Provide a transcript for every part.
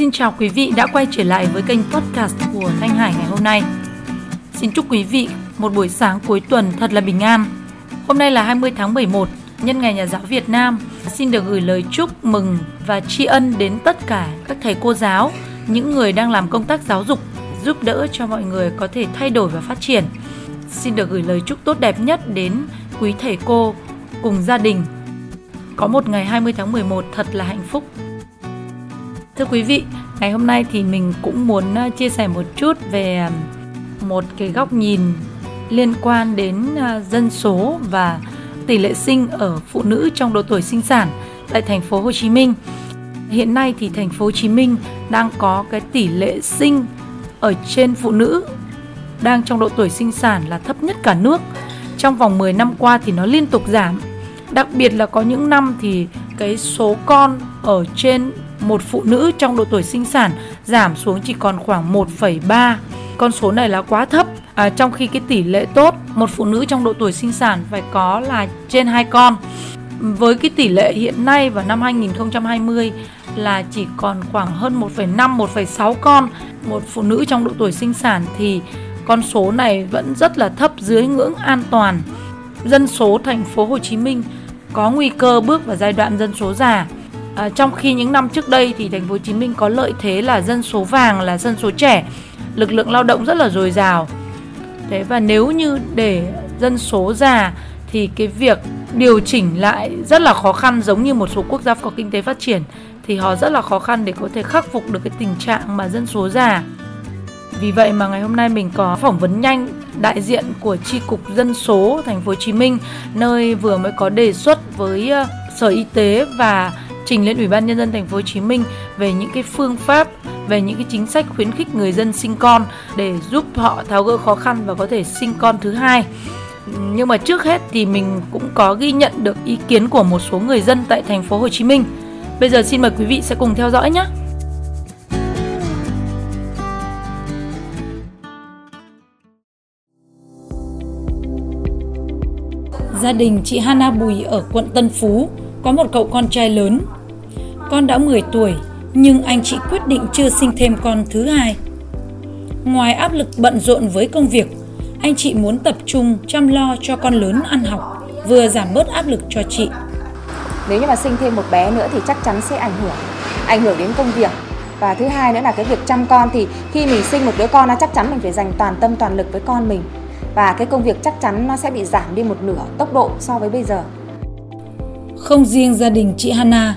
Xin chào quý vị đã quay trở lại với kênh podcast của Thanh Hải ngày hôm nay. Xin chúc quý vị một buổi sáng cuối tuần thật là bình an. Hôm nay là 20 tháng 11, nhân ngày Nhà giáo Việt Nam. Xin được gửi lời chúc mừng và tri ân đến tất cả các thầy cô giáo, những người đang làm công tác giáo dục, giúp đỡ cho mọi người có thể thay đổi và phát triển. Xin được gửi lời chúc tốt đẹp nhất đến quý thầy cô cùng gia đình. Có một ngày 20 tháng 11 thật là hạnh phúc Thưa quý vị, ngày hôm nay thì mình cũng muốn ờ, chia sẻ một chút về ờ, một cái góc nhìn liên quan đến ờ, dân số và tỷ lệ sinh ở phụ nữ trong độ tuổi sinh sản tại thành phố Hồ Chí Minh. Hiện nay thì thành phố Hồ Chí Minh đang có cái tỷ lệ sinh ở trên phụ nữ đang trong độ tuổi sinh sản là thấp nhất cả nước. Trong vòng 10 năm qua thì nó liên tục giảm. Đặc biệt là có những năm thì cái số con ở trên một phụ nữ trong độ tuổi sinh sản giảm xuống chỉ còn khoảng 1,3. Con số này là quá thấp. À, trong khi cái tỷ lệ tốt một phụ nữ trong độ tuổi sinh sản phải có là trên hai con. Với cái tỷ lệ hiện nay vào năm 2020 là chỉ còn khoảng hơn 1,5 1,6 con một phụ nữ trong độ tuổi sinh sản thì con số này vẫn rất là thấp dưới ngưỡng an toàn. Dân số thành phố Hồ Chí Minh có nguy cơ bước vào giai đoạn dân số già À, trong khi những năm trước đây thì thành phố Hồ Chí Minh có lợi thế là dân số vàng là dân số trẻ, lực lượng lao động rất là dồi dào. Thế và nếu như để dân số già thì cái việc điều chỉnh lại rất là khó khăn giống như một số quốc gia có kinh tế phát triển thì họ rất là khó khăn để có thể khắc phục được cái tình trạng mà dân số già. Vì vậy mà ngày hôm nay mình có phỏng vấn nhanh đại diện của chi cục dân số thành phố Hồ Chí Minh nơi vừa mới có đề xuất với ờ, Sở Y tế và trình lên Ủy ban nhân dân thành phố Hồ Chí Minh về những cái phương pháp, về những cái chính sách khuyến khích người dân sinh con để giúp họ tháo gỡ khó khăn và có thể sinh con thứ hai. Nhưng mà trước hết thì mình cũng có ghi nhận được ý kiến của một số người dân tại thành phố Hồ Chí Minh. Bây giờ xin mời quý vị sẽ cùng theo dõi nhé. Gia đình chị Hana Bùi ở quận Tân Phú có một cậu con trai lớn con đã 10 tuổi, nhưng anh chị quyết định chưa sinh thêm con thứ hai. Ngoài áp lực bận rộn với công việc, anh chị muốn tập trung chăm lo cho con lớn ăn học, vừa giảm bớt áp lực cho chị. Nếu như mà sinh thêm một bé nữa thì chắc chắn sẽ ảnh hưởng, ảnh hưởng đến công việc. Và thứ hai nữa là cái việc chăm con thì khi mình sinh một đứa con nó chắc chắn mình phải dành toàn tâm toàn lực với con mình. Và cái công việc chắc chắn nó sẽ bị giảm đi một nửa tốc độ so với bây giờ. Không riêng gia đình chị Hana,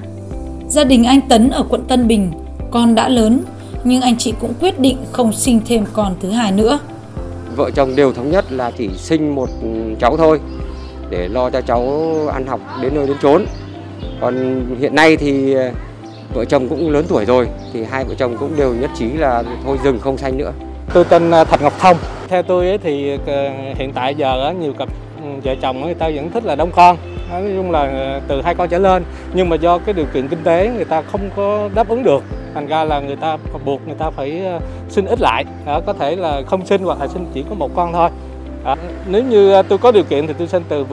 Gia đình anh Tấn ở quận Tân Bình, con đã lớn, nhưng anh chị cũng quyết định không sinh thêm con thứ hai nữa. Vợ chồng đều thống nhất là chỉ sinh một cháu thôi để lo cho cháu ăn học đến nơi đến chốn. Còn hiện nay thì vợ chồng cũng lớn tuổi rồi thì hai vợ chồng cũng đều nhất trí là thôi dừng không sanh nữa. Tôi tên ờ, Thạch Ngọc Thông. Theo tôi thì ờ, hiện tại giờ nhiều cặp ừ, vợ chồng người ta vẫn thích là đông con nói chung là ờ, từ hai con trở lên nhưng mà do cái điều kiện kinh tế người ta không có đáp ứng được thành ra là người ta buộc người ta phải ờ, sinh ít lại. Đó, có thể là không sinh hoặc là sinh chỉ có một con thôi. Đó. nếu như ờ, tôi có điều kiện thì tôi sinh từ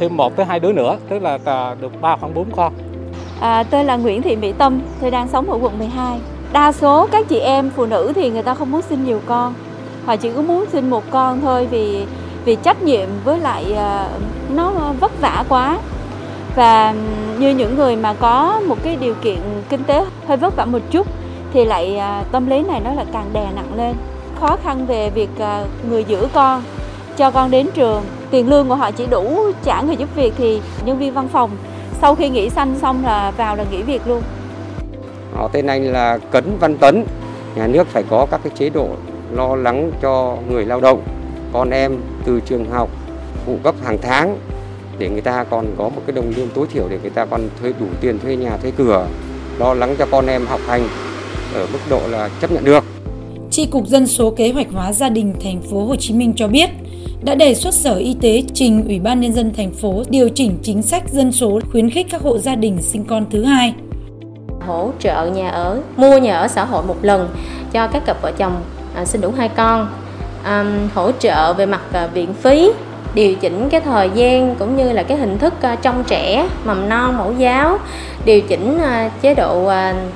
thêm một tới hai đứa nữa tức là được ba khoảng bốn con. À, tôi là Nguyễn Thị Mỹ Tâm tôi đang sống ở quận 12 đa số các chị em phụ nữ thì người ta không muốn sinh nhiều con. Họ chỉ có muốn sinh một con thôi vì vì trách nhiệm với lại ờ, nó vất vả quá. Và như những người mà có một cái điều kiện kinh tế hơi vất vả một chút thì lại ờ, tâm lý này nó lại càng đè nặng lên. Khó khăn về việc ờ, người giữ con, cho con đến trường. Tiền lương của họ chỉ đủ trả người giúp việc thì nhân viên văn phòng sau khi nghỉ xanh xong là vào là nghỉ việc luôn. Họ tên anh là Cấn Văn Tấn nhà nước phải có các cái chế độ lo lắng cho người lao động con em từ trường học phụ cấp hàng tháng để người ta còn có một cái đồng lương tối thiểu để người ta còn thuê đủ tiền thuê nhà thuê cửa lo lắng cho con em học hành ở mức độ là chấp nhận được. Tri cục dân số kế hoạch hóa gia đình thành phố Hồ Chí Minh cho biết đã đề xuất Sở Y tế trình Ủy ban nhân dân thành phố điều chỉnh chính sách dân số khuyến khích các hộ gia đình sinh con thứ hai. Hỗ trợ nhà ở, mua nhà ở xã hội một lần cho các cặp vợ chồng à, sinh đủ hai con um, hỗ trợ về mặt uh, viện phí điều chỉnh cái thời gian cũng như là cái hình thức ờ, uh, trong trẻ mầm non mẫu giáo điều chỉnh uh, chế độ uh,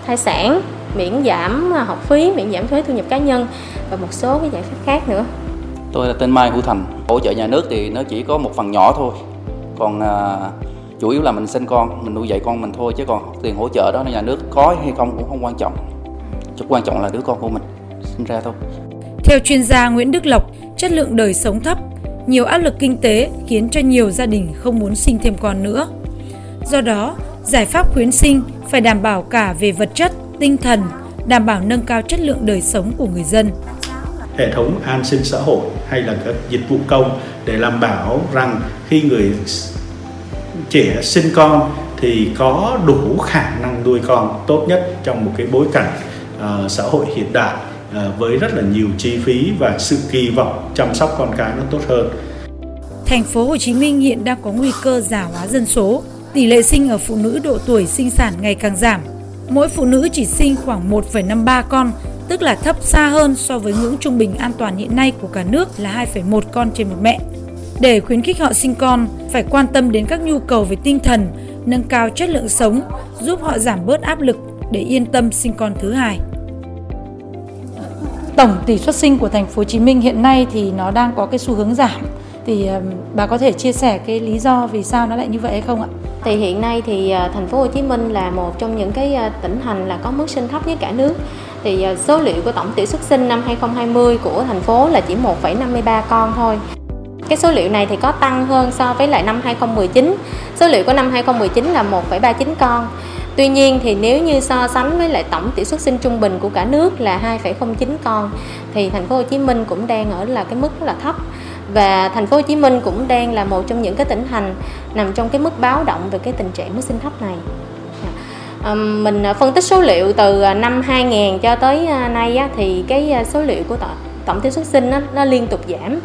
thai sản miễn giảm học phí miễn giảm thuế thu nhập cá nhân và một số cái giải pháp khác nữa. Tôi là tên Mai Hữu Thành hỗ trợ nhà nước thì nó chỉ có một phần nhỏ thôi. Còn uh, chủ yếu là mình sinh con mình nuôi dạy con mình thôi chứ còn tiền hỗ trợ đó nhà nước có hay không cũng không quan trọng. Chứ quan trọng là đứa con của mình sinh ra thôi theo chuyên gia Nguyễn Đức Lộc chất lượng đời sống thấp nhiều áp lực kinh tế khiến cho nhiều gia đình không muốn sinh thêm con nữa. Do đó giải pháp khuyến sinh phải đảm bảo cả về vật chất tinh thần đảm bảo nâng cao chất lượng đời sống của người dân. Hệ thống an sinh xã hội hay là các dịch vụ công để đảm bảo rằng khi người trẻ sinh con thì có đủ khả năng nuôi con tốt nhất trong một cái bối cảnh uh, xã hội hiện đại. À, với rất là nhiều chi phí và sự kỳ vọng chăm sóc con cái nó tốt hơn. Thành phố Hồ Chí Minh hiện đang có nguy cơ già hóa dân số, tỷ lệ sinh ở phụ nữ độ tuổi sinh sản ngày càng giảm. Mỗi phụ nữ chỉ sinh khoảng 1,53 con, tức là thấp xa hơn so với ngưỡng trung bình an toàn hiện nay của cả nước là 2,1 con trên một mẹ. Để khuyến khích họ sinh con, phải quan tâm đến các nhu cầu về tinh thần, nâng cao chất lượng sống, giúp họ giảm bớt áp lực để yên tâm sinh con thứ hai. Tổng tỷ suất sinh của thành phố Hồ Chí Minh hiện nay thì nó đang có cái xu hướng giảm. Thì bà có thể chia sẻ cái lý do vì sao nó lại như vậy hay không ạ? Thì hiện nay thì ờ, thành phố Hồ Chí Minh là một trong những cái ờ, tỉnh thành là có mức sinh thấp nhất cả nước. Thì ờ, số liệu của tổng tỷ suất sinh năm 2020 của thành phố là chỉ 1,53 con thôi. Cái số liệu này thì có tăng hơn so với lại năm 2019. Số liệu của năm 2019 là 1,39 con. Tuy nhiên thì nếu như so sánh với lại tổng tỷ suất sinh trung bình của cả nước là 2,09 con thì thành phố Hồ Chí Minh cũng đang ở là cái mức rất là thấp và thành phố Hồ Chí Minh cũng đang là một trong những cái tỉnh thành nằm trong cái mức báo động về cái tình trạng mức sinh thấp này. Dạ. mình à, phân tích số liệu từ à, năm 2000 cho tới à, nay thì cái số liệu của tổng tỷ suất sinh nó liên tục giảm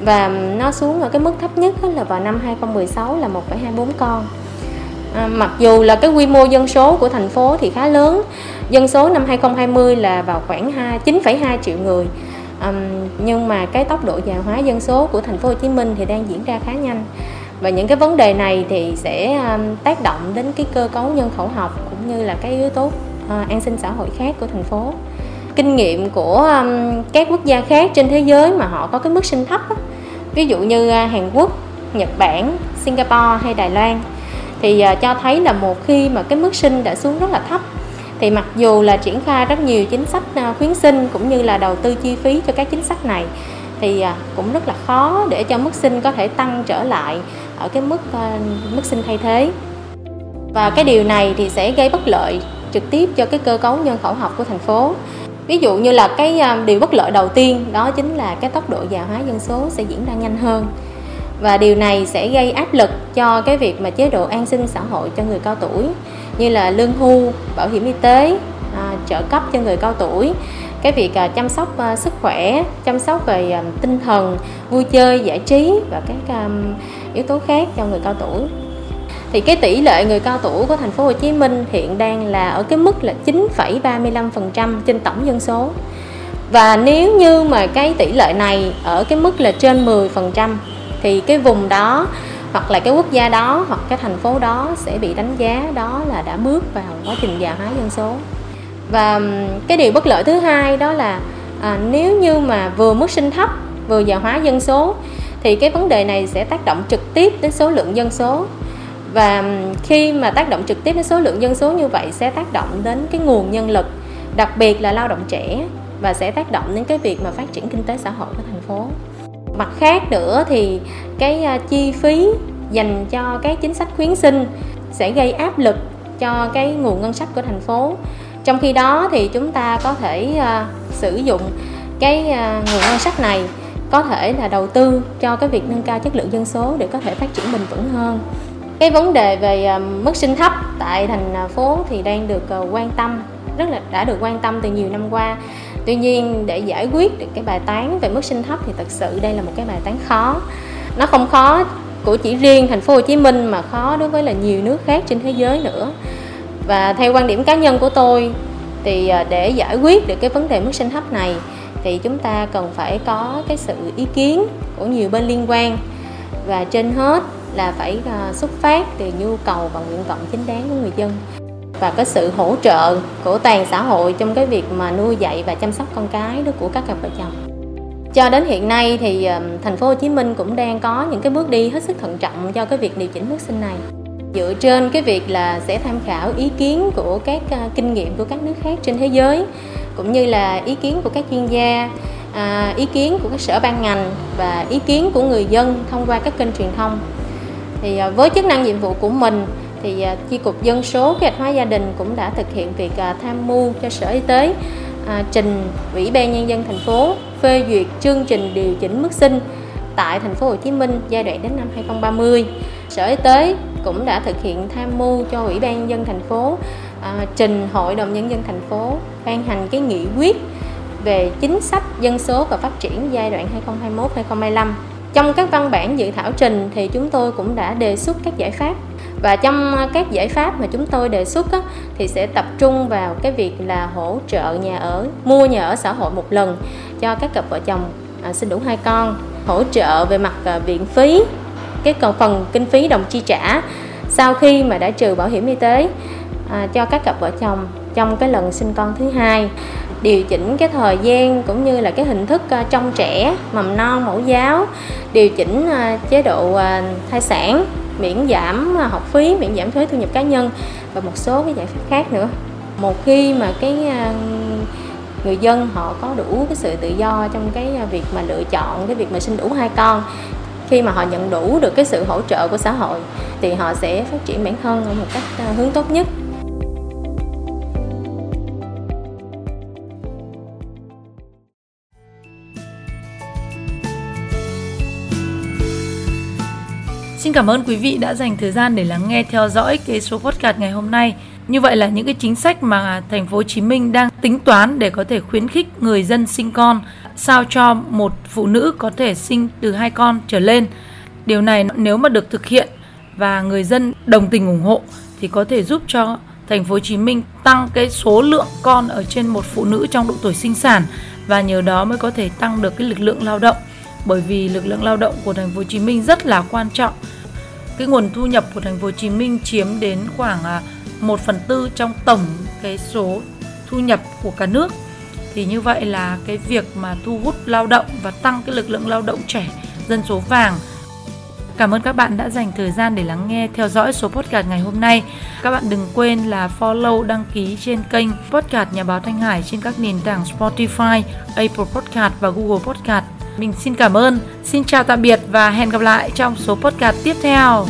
và nó xuống ở cái mức thấp nhất là vào năm 2016 là 1,24 con. À, mặc dù là cái quy mô dân số của thành phố thì khá lớn, dân số năm 2020 là vào khoảng 9,2 triệu người. Nhưng mà cái tốc độ già hóa dân số của thành phố Hồ Chí Minh thì đang diễn ra khá nhanh và những cái vấn đề này thì sẽ tác động đến cái cơ cấu nhân khẩu học cũng như là cái yếu tố ờ, an sinh xã hội khác của thành phố kinh nghiệm của các quốc gia khác trên thế giới mà họ có cái mức sinh thấp ví dụ như à, Hàn Quốc, Nhật Bản, Singapore hay Đài Loan thì à, cho thấy là một khi mà cái mức sinh đã xuống rất là thấp. Thì mặc dù là triển khai rất nhiều chính sách à, khuyến sinh cũng như là đầu tư chi phí cho các chính sách này, thì à, cũng rất là khó để cho mức sinh có thể tăng trở lại ở cái mức mức sinh thay thế. Và cái điều này thì sẽ gây bất lợi trực tiếp cho cái cơ cấu nhân khẩu học của thành phố. Ví dụ như là cái điều bất lợi đầu tiên đó chính là cái tốc độ già hóa dân số sẽ diễn ra nhanh hơn và điều này sẽ gây áp lực cho cái việc mà chế độ an sinh xã hội cho người cao tuổi như là lương hưu bảo hiểm y tế à, trợ cấp cho người cao tuổi cái việc à, chăm sóc à, sức khỏe chăm sóc về à, tinh thần vui chơi giải trí và các à, yếu tố khác cho người cao tuổi thì cái tỷ lệ người cao tuổi của thành phố Hồ Chí Minh hiện đang là ở cái mức là 9,35% trên tổng dân số. Và nếu như mà cái tỷ lệ này ở cái mức là trên 10% thì cái vùng đó hoặc là cái quốc gia đó hoặc cái thành phố đó sẽ bị đánh giá đó là đã bước vào quá trình già hóa dân số. Và cái điều bất lợi thứ hai đó là à, nếu như mà vừa mức sinh thấp vừa già hóa dân số thì cái vấn đề này sẽ tác động trực tiếp đến số lượng dân số và khi mà tác động trực tiếp đến số lượng dân số như vậy sẽ tác động đến cái nguồn nhân lực đặc biệt là lao động trẻ và sẽ tác động đến cái việc mà phát triển kinh tế xã hội của thành phố mặt khác nữa thì cái à, chi phí dành cho cái chính sách khuyến sinh sẽ gây áp lực cho cái nguồn ngân sách của thành phố. Trong khi đó thì chúng ta có thể uh, sử dụng cái uh, nguồn ngân sách này có thể là đầu tư cho cái việc nâng cao chất lượng dân số để có thể phát triển bền vững hơn. Cái vấn đề về uh, mức sinh thấp tại thành phố thì đang được uh, quan tâm rất là đã được quan tâm từ nhiều năm qua tuy nhiên, để giải quyết được cái bài toán về mức sinh thấp thì thật sự đây là một cái bài toán khó. Nó không khó của chỉ riêng thành phố Hồ Chí Minh mà khó đối với là nhiều nước khác trên thế giới nữa. Và theo quan điểm cá nhân của tôi, thì à, để giải quyết được cái vấn đề mức sinh thấp này, thì chúng ta cần phải có cái sự ý kiến của nhiều bên liên quan. Và trên hết là phải à, xuất phát từ nhu cầu và nguyện vọng chính đáng của người dân và cái sự hỗ trợ của toàn xã hội trong cái việc mà nuôi dạy và chăm sóc con cái đó của các cặp vợ chồng. Cho đến hiện nay thì thành phố Hồ Chí Minh cũng đang có những cái bước đi hết sức thận trọng cho cái việc điều chỉnh mức sinh này. Dựa trên cái việc là sẽ tham khảo ý kiến của các à, kinh nghiệm của các nước khác trên thế giới cũng như là ý kiến của các chuyên gia, à, ý kiến của các sở ban ngành và ý kiến của người dân thông qua các kênh truyền thông. Thì à, với chức năng nhiệm vụ của mình thì à, chi cục dân số kế hoạch hóa gia đình cũng đã thực hiện việc à, tham mưu cho sở y tế à, trình ủy ban nhân dân thành phố phê duyệt chương trình điều chỉnh mức sinh tại thành phố Hồ Chí Minh giai đoạn đến năm 2030. Sở Y tế cũng đã thực hiện tham mưu cho ủy ban nhân dân thành phố à, trình hội đồng nhân dân thành phố ban hành cái nghị quyết về chính sách dân số và phát triển giai đoạn 2021-2025. Trong các văn bản dự thảo trình thì chúng tôi cũng đã đề xuất các giải pháp và trong ờ, các giải pháp mà chúng tôi đề xuất á, thì sẽ tập trung vào cái việc là hỗ trợ nhà ở mua nhà ở xã hội một lần cho các cặp vợ chồng à, sinh đủ hai con hỗ trợ về mặt à, viện phí cái còn phần kinh phí đồng chi trả sau khi mà đã trừ bảo hiểm y tế à, cho các cặp vợ chồng trong cái lần sinh con thứ hai. Điều chỉnh cái thời gian cũng như là cái hình thức ờ, trong trẻ mầm non mẫu giáo điều chỉnh chế độ thai sản miễn giảm học phí, miễn giảm thuế thu nhập cá nhân và một số cái giải pháp khác nữa. Một khi mà cái à, người dân họ có đủ cái sự tự do trong cái à, việc mà lựa chọn, cái việc mà sinh đủ hai con, khi mà họ nhận đủ được cái sự hỗ trợ của xã hội thì họ sẽ phát triển bản thân ở một cách à, hướng tốt nhất. Xin cảm ơn quý vị đã dành thời gian để lắng nghe theo dõi cái số podcast ngày hôm nay. Như vậy là những cái chính sách mà thành phố Hồ Chí Minh đang tính toán để có thể khuyến khích người dân sinh con, sao cho một phụ nữ có thể sinh từ hai con trở lên. Điều này nếu mà được thực hiện và người dân đồng tình ủng hộ thì có thể giúp cho thành phố Hồ Chí Minh tăng cái số lượng con ở trên một phụ nữ trong độ tuổi sinh sản và nhờ đó mới có thể tăng được cái lực lượng lao động bởi vì lực lượng lao động của thành phố Hồ Chí Minh rất là quan trọng. Cái nguồn thu nhập của thành phố Hồ Chí Minh chiếm đến khoảng à, 1 phần tư trong tổng cái số thu nhập của cả nước. Thì như vậy là cái việc mà thu hút lao động và tăng cái lực lượng lao động trẻ, dân số vàng Cảm ơn các bạn đã dành thời gian để lắng nghe, theo dõi số podcast ngày hôm nay. Các bạn đừng quên là follow, đăng ký trên kênh podcast Nhà báo Thanh Hải trên các nền tảng Spotify, Apple Podcast và Google Podcast. Mình xin cảm ơn, xin chào tạm biệt và hẹn gặp lại trong số podcast tiếp theo.